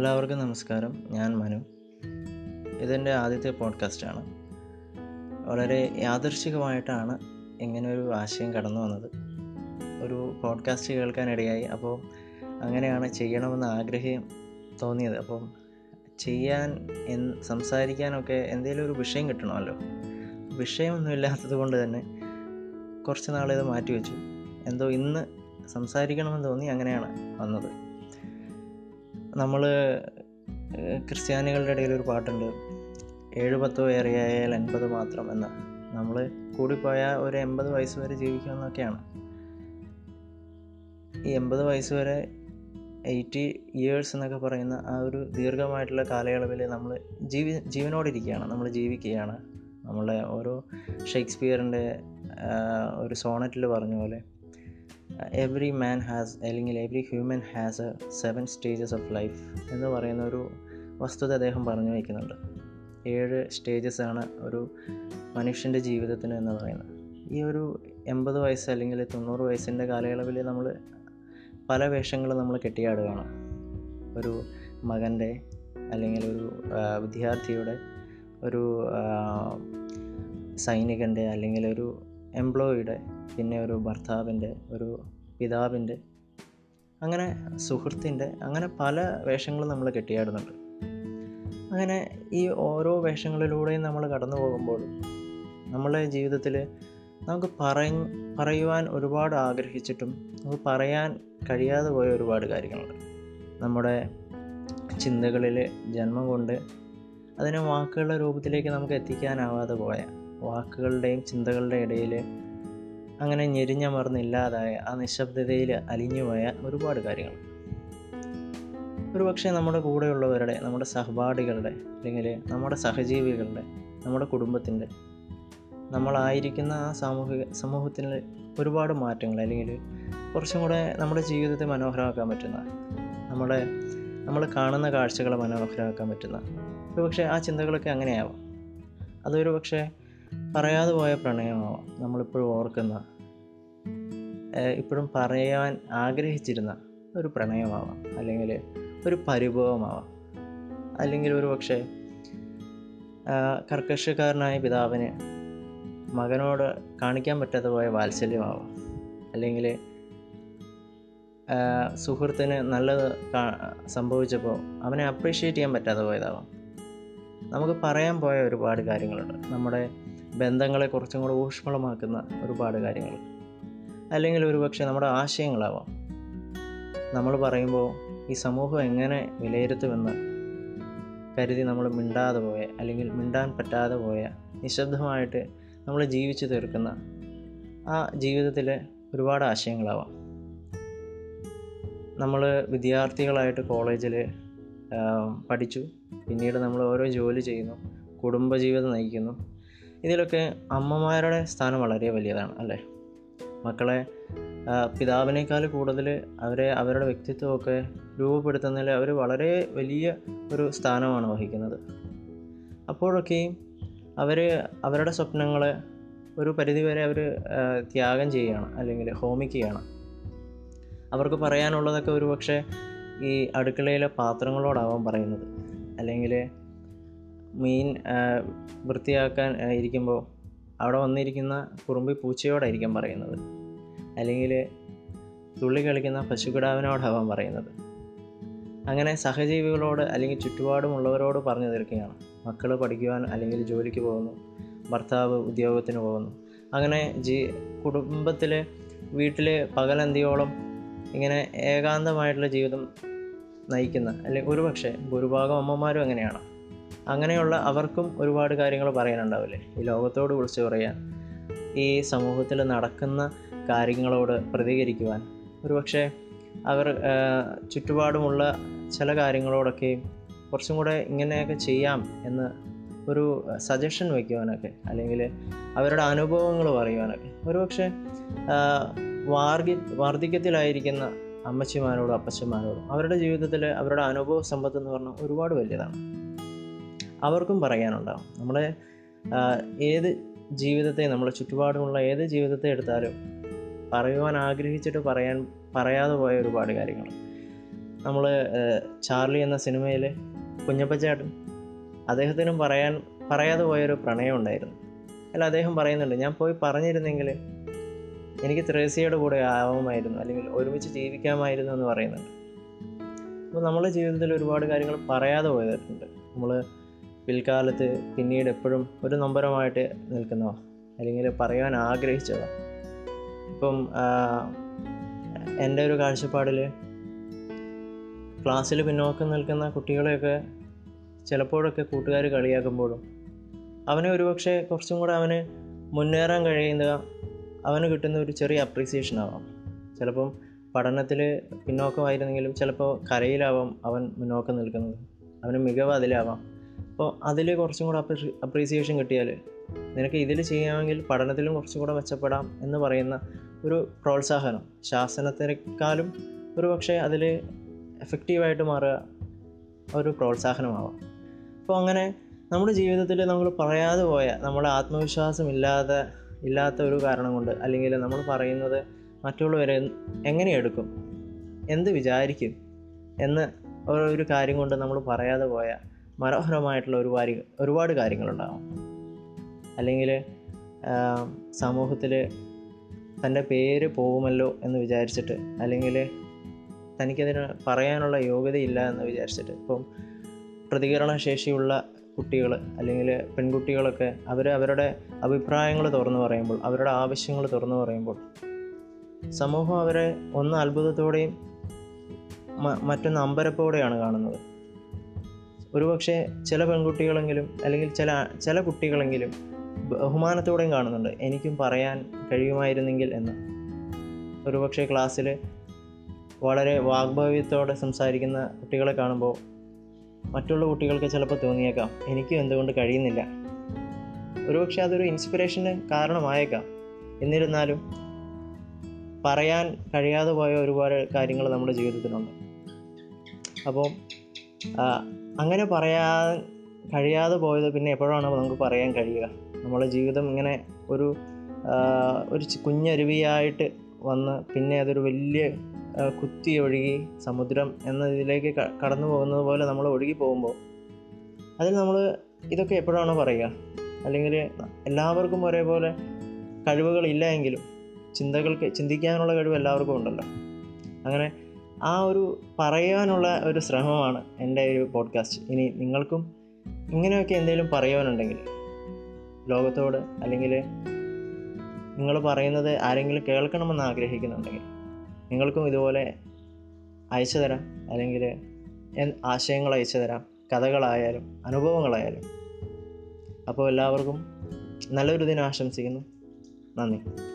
എല്ലാവർക്കും നമസ്കാരം. ഞാൻ മനു. ഇതെന്റെ ആദ്യത്തെ പോഡ്കാസ്റ്റാണ് വളരെ യാദർശികമായിട്ടാണ് ഒരു ആശയം കടന്നു വന്നത്. ഒരു പോഡ്കാസ്റ്റ് കേൾക്കാനിടയായി. അപ്പോൾ അങ്ങനെയാണ് ചെയ്യണമെന്ന് ആഗ്രഹം തോന്നിയത്. അപ്പം ചെയ്യാൻ എൻ സംസാരിക്കാനൊക്കെ എന്തെങ്കിലും ഒരു വിഷയം കിട്ടണമല്ലോ. വിഷയമൊന്നും ഇല്ലാത്തത് കൊണ്ട് തന്നെ കുറച്ച് നാളിത് മാറ്റി വെച്ചു എന്തോ ഇന്ന് സംസാരിക്കണമെന്ന് തോന്നി അങ്ങനെയാണ് വന്നത്. നമ്മൾ ക്രിസ്ത്യാനികളുടെ ഇടയിൽ ഒരു പാട്ടുണ്ട്. ഏഴ് പത്തോ ഏറെയായാൽ എൺപത് മാത്രം എന്ന്. നമ്മൾ കൂടിപ്പോയാൽ ഒരു എൺപത് വയസ്സ് വരെ ജീവിക്കുമെന്നൊക്കെയാണ് ഈ എൺപത് വയസ്സ് വരെ എയ്റ്റി ഇയേഴ്സ് എന്നൊക്കെ പറയുന്ന ആ ഒരു ദീർഘമായിട്ടുള്ള കാലയളവിൽ നമ്മൾ ജീവി ജീവനോടിരിക്കുകയാണ്. നമ്മൾ ജീവിക്കുകയാണ്. നമ്മളെ ഓരോ ഷേക്സ്പിയറിന്റെ ഒരു സോണറ്റിൽ പറഞ്ഞ പോലെ എവറി മാൻ ഹാസ് അല്ലെങ്കിൽ every human has a seven stages of life എന്ന് പറയുന്ന ഒരു വസ്തുത അദ്ദേഹം പറഞ്ഞു വയ്ക്കുന്നുണ്ട്. ഏഴ് സ്റ്റേജസ് ആണ് ഒരു മനുഷ്യന്റെ ജീവിതത്തിന് എന്ന് പറയുന്നത്. ഈ ഒരു എൺപത് വയസ്സ് അല്ലെങ്കിൽ തൊണ്ണൂറ് വയസ്സിന്റെ കാലയളവിൽ നമ്മൾ പല വേഷങ്ങളും നമ്മൾ കെട്ടിയാടുകയാണ്. ഒരു മകന്റെ അല്ലെങ്കിൽ ഒരു വിദ്യാർത്ഥിയുടെ ഒരു സൈനികന്റെ അല്ലെങ്കിൽ ഒരു എംപ്ലോയിയുടെ പിന്നെ ഒരു ഭർത്താവിന്റെ ഒരു പിതാവിന്റെ അങ്ങനെ സുഹൃത്തിന്റെ അങ്ങനെ പല വേഷങ്ങളും നമ്മൾ കെട്ടിയാടുന്നുണ്ട്. അങ്ങനെ ഈ ഓരോ വേഷങ്ങളിലൂടെയും നമ്മൾ കടന്നു പോകുമ്പോൾ നമ്മളെ ജീവിതത്തിൽ നമുക്ക് പറ പറയുവാൻ ഒരുപാട് ആഗ്രഹിച്ചിട്ടും നമുക്ക് പറയാൻ കഴിയാതെ പോയ ഒരുപാട് കാര്യങ്ങളുണ്ട്. നമ്മുടെ ചിന്തകളിൽ ജന്മം കൊണ്ട് അതിനെ വാക്കുകളുടെ രൂപത്തിലേക്ക് നമുക്ക് എത്തിക്കാനാവാതെ പോയ വാക്കുകളുടെയും ചിന്തകളുടെ ഇടയിൽ അങ്ങനെ ഞെരിഞ്ഞമർന്നില്ലാതായ ആ നിശബ്ദതയിൽ അലിഞ്ഞുപോയ ഒരുപാട് കാര്യങ്ങൾ. ഒരു പക്ഷേ നമ്മുടെ കൂടെയുള്ളവരുടെ നമ്മുടെ സഹപാഠികളുടെ അല്ലെങ്കിൽ നമ്മുടെ സഹജീവികളുടെ നമ്മുടെ കുടുംബത്തിന്റെ നമ്മളായിരിക്കുന്ന ആ സാമൂഹിക സമൂഹത്തിൽ ഒരുപാട് മാറ്റങ്ങൾ അല്ലെങ്കിൽ കുറച്ചും കൂടെ നമ്മുടെ ജീവിതത്തെ മനോഹരമാക്കാൻ പറ്റുന്ന നമ്മുടെ നമ്മൾ കാണുന്ന കാഴ്ചകളെ മനോഹരമാക്കാൻ പറ്റുന്ന ഒരു പക്ഷേ ആ ചിന്തകളൊക്കെ അങ്ങനെയാവാം. അതൊരു പക്ഷേ പറയാതെ പോയ പ്രണയമാവാം. നമ്മളിപ്പോഴും ഓർക്കുന്ന ഇപ്പോഴും പറയാൻ ആഗ്രഹിച്ചിരുന്ന ഒരു പ്രണയമാവാം. അല്ലെങ്കിൽ ഒരു പരിഭവമാവാം. അല്ലെങ്കിൽ ഒരു പക്ഷേ കർക്കശക്കാരനായ പിതാവിന് മകനോട് കാണിക്കാൻ പറ്റാതെ പോയ വാത്സല്യമാവാം. അല്ലെങ്കിൽ സുഹൃത്തിന് നല്ലത് സംഭവിച്ചപ്പോൾ അവനെ അപ്രീഷിയേറ്റ് ചെയ്യാൻ പറ്റാതെ പോയതാവാം. നമുക്ക് പറയാൻ പോയ ഒരുപാട് കാര്യങ്ങളുണ്ട്. നമ്മുടെ ബന്ധങ്ങളെ കുറച്ചും കൂടെ ഊഷ്മളമാക്കുന്ന ഒരുപാട് കാര്യങ്ങൾ. അല്ലെങ്കിൽ ഒരുപക്ഷെ നമ്മുടെ ആശയങ്ങളാവാം. നമ്മൾ പറയുമ്പോൾ ഈ സമൂഹം എങ്ങനെ വിലയിരുത്തുമെന്ന് കരുതി നമ്മൾ മിണ്ടാതെ പോയ അല്ലെങ്കിൽ മിണ്ടാൻ പറ്റാതെ പോയ നിശബ്ദമായിട്ട് നമ്മൾ ജീവിച്ചു തീർക്കുന്ന ആ ജീവിതത്തിലെ ഒരുപാട് ആശയങ്ങളാവാം. നമ്മൾ വിദ്യാർത്ഥികളായിട്ട് കോളേജിൽ പഠിച്ചു. പിന്നീട് നമ്മൾ ഓരോ ജോലി ചെയ്യുന്നു. കുടുംബജീവിതം നയിക്കുന്നു. ഇതിലൊക്കെ അമ്മമാരുടെ സ്ഥാനം വളരെ വലിയതാണ് അല്ലേ? മക്കളെ പിതാവിനേക്കാൾ കൂടുതൽ അവരെ അവരുടെ വ്യക്തിത്വമൊക്കെ രൂപപ്പെടുത്തുന്നതിൽ അവർ വളരെ വലിയ ഒരു സ്ഥാനമാണ് വഹിക്കുന്നത്. അപ്പോഴൊക്കെയും അവർ അവരുടെ സ്വപ്നങ്ങളെ ഒരു പരിധിവരെ അവർ ത്യാഗം ചെയ്യുകയാണ് അല്ലെങ്കിൽ ഹോമിക്കുകയാണ്. അവർക്ക് പറയാനുള്ളതൊക്കെ ഒരു പക്ഷേ ഈ അടുക്കളയിലെ പാത്രങ്ങളോടാവാൻ പറയുന്നത് അല്ലെങ്കിൽ മീൻ വൃത്തിയാക്കാൻ ഇരിക്കുമ്പോൾ അവിടെ വന്നിരിക്കുന്ന കുറുമ്പി പൂച്ചയോടായിരിക്കും പറയുന്നത്. അല്ലെങ്കിൽ തുള്ളി കളിക്കുന്ന പശുക്കിടാവിനോടാവാൻ പറയുന്നത്. അങ്ങനെ സഹജീവികളോട് അല്ലെങ്കിൽ ചുറ്റുപാടുമുള്ളവരോട് പറഞ്ഞു തീർക്കുകയാണ്. മക്കൾ പഠിക്കുവാൻ അല്ലെങ്കിൽ ജോലിക്ക് പോകുന്നു ഭർത്താവ് ഉദ്യോഗത്തിന് പോകുന്നു. അങ്ങനെ ജീ കുടുംബത്തിൽ വീട്ടിൽ പകലന്തിയോളം ഇങ്ങനെ ഏകാന്തമായിട്ടുള്ള ജീവിതം നയിക്കുന്ന അല്ലെങ്കിൽ ഒരുപക്ഷെ ഭൂരിഭാഗം അമ്മമാരും അങ്ങനെയാണ്. അങ്ങനെയുള്ള അവർക്കും ഒരുപാട് കാര്യങ്ങൾ പറയാനുണ്ടാവില്ലേ? ഈ ലോകത്തോട് വിളിച്ച് പറയാൻ ഈ സമൂഹത്തിൽ നടക്കുന്ന കാര്യങ്ങളോട് പ്രതികരിക്കുവാൻ. ഒരുപക്ഷെ അവർ ചുറ്റുപാടുമുള്ള ചില കാര്യങ്ങളോടൊക്കെ കുറച്ചും കൂടെ ഇങ്ങനെയൊക്കെ ചെയ്യാം എന്ന് ഒരു സജഷൻ വയ്ക്കുവാനൊക്കെ അല്ലെങ്കിൽ അവരുടെ അനുഭവങ്ങൾ പറയുവാനൊക്കെ. ഒരുപക്ഷെ വാർഗി വാർദ്ധക്യത്തിലായിരിക്കുന്ന അമ്മച്ചിമാരോടും അപ്പച്ചന്മാരോടും അവരുടെ ജീവിതത്തിൽ അവരുടെ അനുഭവ സമ്പത്ത് എന്ന് പറഞ്ഞാൽ ഒരുപാട് വലിയതാണ് അവർക്കും പറയാനുണ്ടാവും. നമ്മുടെ ഏത് ജീവിതത്തെ നമ്മുടെ ചുറ്റുപാടുമുള്ള ഏത് ജീവിതത്തെ എടുത്താലും പറയുവാൻ ആഗ്രഹിച്ചിട്ട് പറയാൻ പറയാതെ പോയ ഒരുപാട് കാര്യങ്ങൾ നമ്മൾ ചാർലി എന്ന സിനിമയിൽ കുഞ്ഞപ്പച്ചേട്ടൻ അദ്ദേഹത്തിനും പറയാൻ പറയാതെ പോയൊരു പ്രണയം ഉണ്ടായിരുന്നു. അല്ല അദ്ദേഹം പറയുന്നുണ്ട് ഞാൻ പോയി പറഞ്ഞിരുന്നെങ്കിൽ എനിക്ക് ത്രേസ്യയുടെ കൂടെ ആവുമായിരുന്നു അല്ലെങ്കിൽ ഒരുമിച്ച് ജീവിക്കാമായിരുന്നു എന്ന് പറയുന്നുണ്ട്. അപ്പോൾ നമ്മുടെ ജീവിതത്തിൽ ഒരുപാട് കാര്യങ്ങൾ പറയാതെ പോയതായിട്ടുണ്ട് നമ്മൾ പിൽക്കാലത്ത് പിന്നീട് എപ്പോഴും ഒരു നൊമ്പരമായിട്ട് നിൽക്കുന്നവ അല്ലെങ്കിൽ പറയാൻ ആഗ്രഹിച്ചവ. ഇപ്പം എന്റെ ഒരു കാഴ്ചപ്പാടിൽ ക്ലാസ്സിൽ പിന്നോക്കം നിൽക്കുന്ന കുട്ടികളെയൊക്കെ ചിലപ്പോഴൊക്കെ കൂട്ടുകാർ കളിയാക്കുമ്പോഴും അവനെ ഒരുപക്ഷെ കുറച്ചും കൂടെ അവന് മുന്നേറാൻ കഴിയുന്ന അവന് കിട്ടുന്ന ഒരു ചെറിയ അപ്രീസിയേഷൻ ആവാം. ചിലപ്പം പഠനത്തിൽ പിന്നോക്കമായിരുന്നെങ്കിലും ചിലപ്പോൾ കലയിലാവാം അവൻ മുന്നോക്കം നിൽക്കുന്നത്. അവന് മികവ് അതിലാവാം. അപ്പോൾ അതിൽ കുറച്ചും കൂടെ അപ്രീ അപ്രീസിയേഷൻ കിട്ടിയാൽ നിനക്ക് ഇതിൽ ചെയ്യാമെങ്കിൽ പഠനത്തിലും കുറച്ചും കൂടെ മെച്ചപ്പെടാം എന്ന് പറയുന്ന ഒരു പ്രോത്സാഹനം. ശാസനത്തിനേക്കാളും ഒരു പക്ഷേ അതിൽ എഫക്റ്റീവായിട്ട് മാറുക ഒരു പ്രോത്സാഹനമാവാം. അപ്പോൾ അങ്ങനെ നമ്മുടെ ജീവിതത്തിൽ നമ്മൾ പറയാതെ പോയ നമ്മുടെ ആത്മവിശ്വാസം ഇല്ലാതെ ഇല്ലാത്ത ഒരു കാരണം കൊണ്ട് അല്ലെങ്കിൽ നമ്മൾ പറയുന്നത് മറ്റുള്ളവരെ എങ്ങനെ എടുക്കും എന്ത് വിചാരിക്കും എന്ന് ഒരു കാര്യം കൊണ്ട് നമ്മൾ പറയാതെ പോയ മനോഹരമായിട്ടുള്ള ഒരുപാട് ഒരുപാട് കാര്യങ്ങളുണ്ടാകും അല്ലെങ്കിൽ സമൂഹത്തിൽ തന്റെ പേര് പോകുമല്ലോ എന്ന് വിചാരിച്ചിട്ട് അല്ലെങ്കിൽ തനിക്കതിന് പറയാനുള്ള യോഗ്യതയില്ല എന്ന് വിചാരിച്ചിട്ട് ഇപ്പം പ്രതികരണശേഷിയുള്ള കുട്ടികൾ അല്ലെങ്കിൽ പെൺകുട്ടികളൊക്കെ അവർ അവരുടെ അഭിപ്രായങ്ങൾ തുറന്നു പറയുമ്പോൾ അവരുടെ ആവശ്യങ്ങൾ തുറന്നു പറയുമ്പോൾ സമൂഹം അവരെ ഒന്ന് അത്ഭുതത്തോടെയും മറ്റൊന്ന് അമ്പരപ്പോടെയാണ് കാണുന്നത്. ഒരുപക്ഷെ ചില പെൺകുട്ടികളെങ്കിലും അല്ലെങ്കിൽ ചില ചില കുട്ടികളെങ്കിലും ബഹുമാനത്തോടെയും കാണുന്നുണ്ട്. എനിക്കും പറയാൻ കഴിയുമായിരുന്നെങ്കിൽ എന്ന്. ഒരുപക്ഷെ ക്ലാസ്സിൽ വളരെ വാഗ്ഭവ്യത്തോടെ സംസാരിക്കുന്ന കുട്ടികളെ കാണുമ്പോൾ മറ്റുള്ള കുട്ടികൾക്ക് ചിലപ്പോൾ തോന്നിയേക്കാം. എനിക്കും എന്തുകൊണ്ട് കഴിയുന്നില്ല. ഒരുപക്ഷെ അതൊരു ഇൻസ്പിറേഷന് കാരണമായേക്കാം. എന്നിരുന്നാലും പറയാൻ കഴിയാതെ പോയ ഒരുപാട് കാര്യങ്ങൾ നമ്മുടെ ജീവിതത്തിലുണ്ട്. അപ്പോൾ അങ്ങനെ പറയാൻ കഴിയാതെ പോയത് പിന്നെ എപ്പോഴാണ് നമുക്ക് പറയാൻ കഴിയുക. നമ്മളെ ജീവിതം ഇങ്ങനെ ഒരു ഒരു കുഞ്ഞരുവിയായിട്ട് വന്ന് പിന്നെ അതൊരു വലിയ കുത്തി ഒഴുകി സമുദ്രം എന്നതിലേക്ക് കടന്നു പോകുന്നത് പോലെ നമ്മൾ ഒഴുകി പോകുമ്പോൾ അതിൽ നമ്മൾ ഇതൊക്കെ എപ്പോഴാണ് പറയുക? അല്ലെങ്കിൽ എല്ലാവർക്കും ഒരേപോലെ കഴിവുകളില്ല എങ്കിലും ചിന്തകൾക്ക് ചിന്തിക്കാനുള്ള കഴിവ് എല്ലാവർക്കും ഉണ്ടല്ലോ. അങ്ങനെ ആ ഒരു പറയാനുള്ള ഒരു ശ്രമമാണ് എന്റെ ഒരു പോഡ്കാസ്റ്റ് ഇനി നിങ്ങൾക്കും ഇങ്ങനെയൊക്കെ എന്തെങ്കിലും പറയാനുണ്ടെങ്കിൽ ലോകത്തോട് അല്ലെങ്കിൽ നിങ്ങൾ പറയുന്നത് ആരെങ്കിലും കേൾക്കണമെന്ന് ആഗ്രഹിക്കുന്നുണ്ടെങ്കിൽ നിങ്ങൾക്കും ഇതുപോലെ അയച്ചു തരാം. അല്ലെങ്കിൽ ആശയങ്ങൾ അയച്ചു തരാം. കഥകളായാലും അനുഭവങ്ങളായാലും. അപ്പോൾ എല്ലാവർക്കും നല്ലൊരു ദിനം ആശംസിക്കുന്നു. നന്ദി.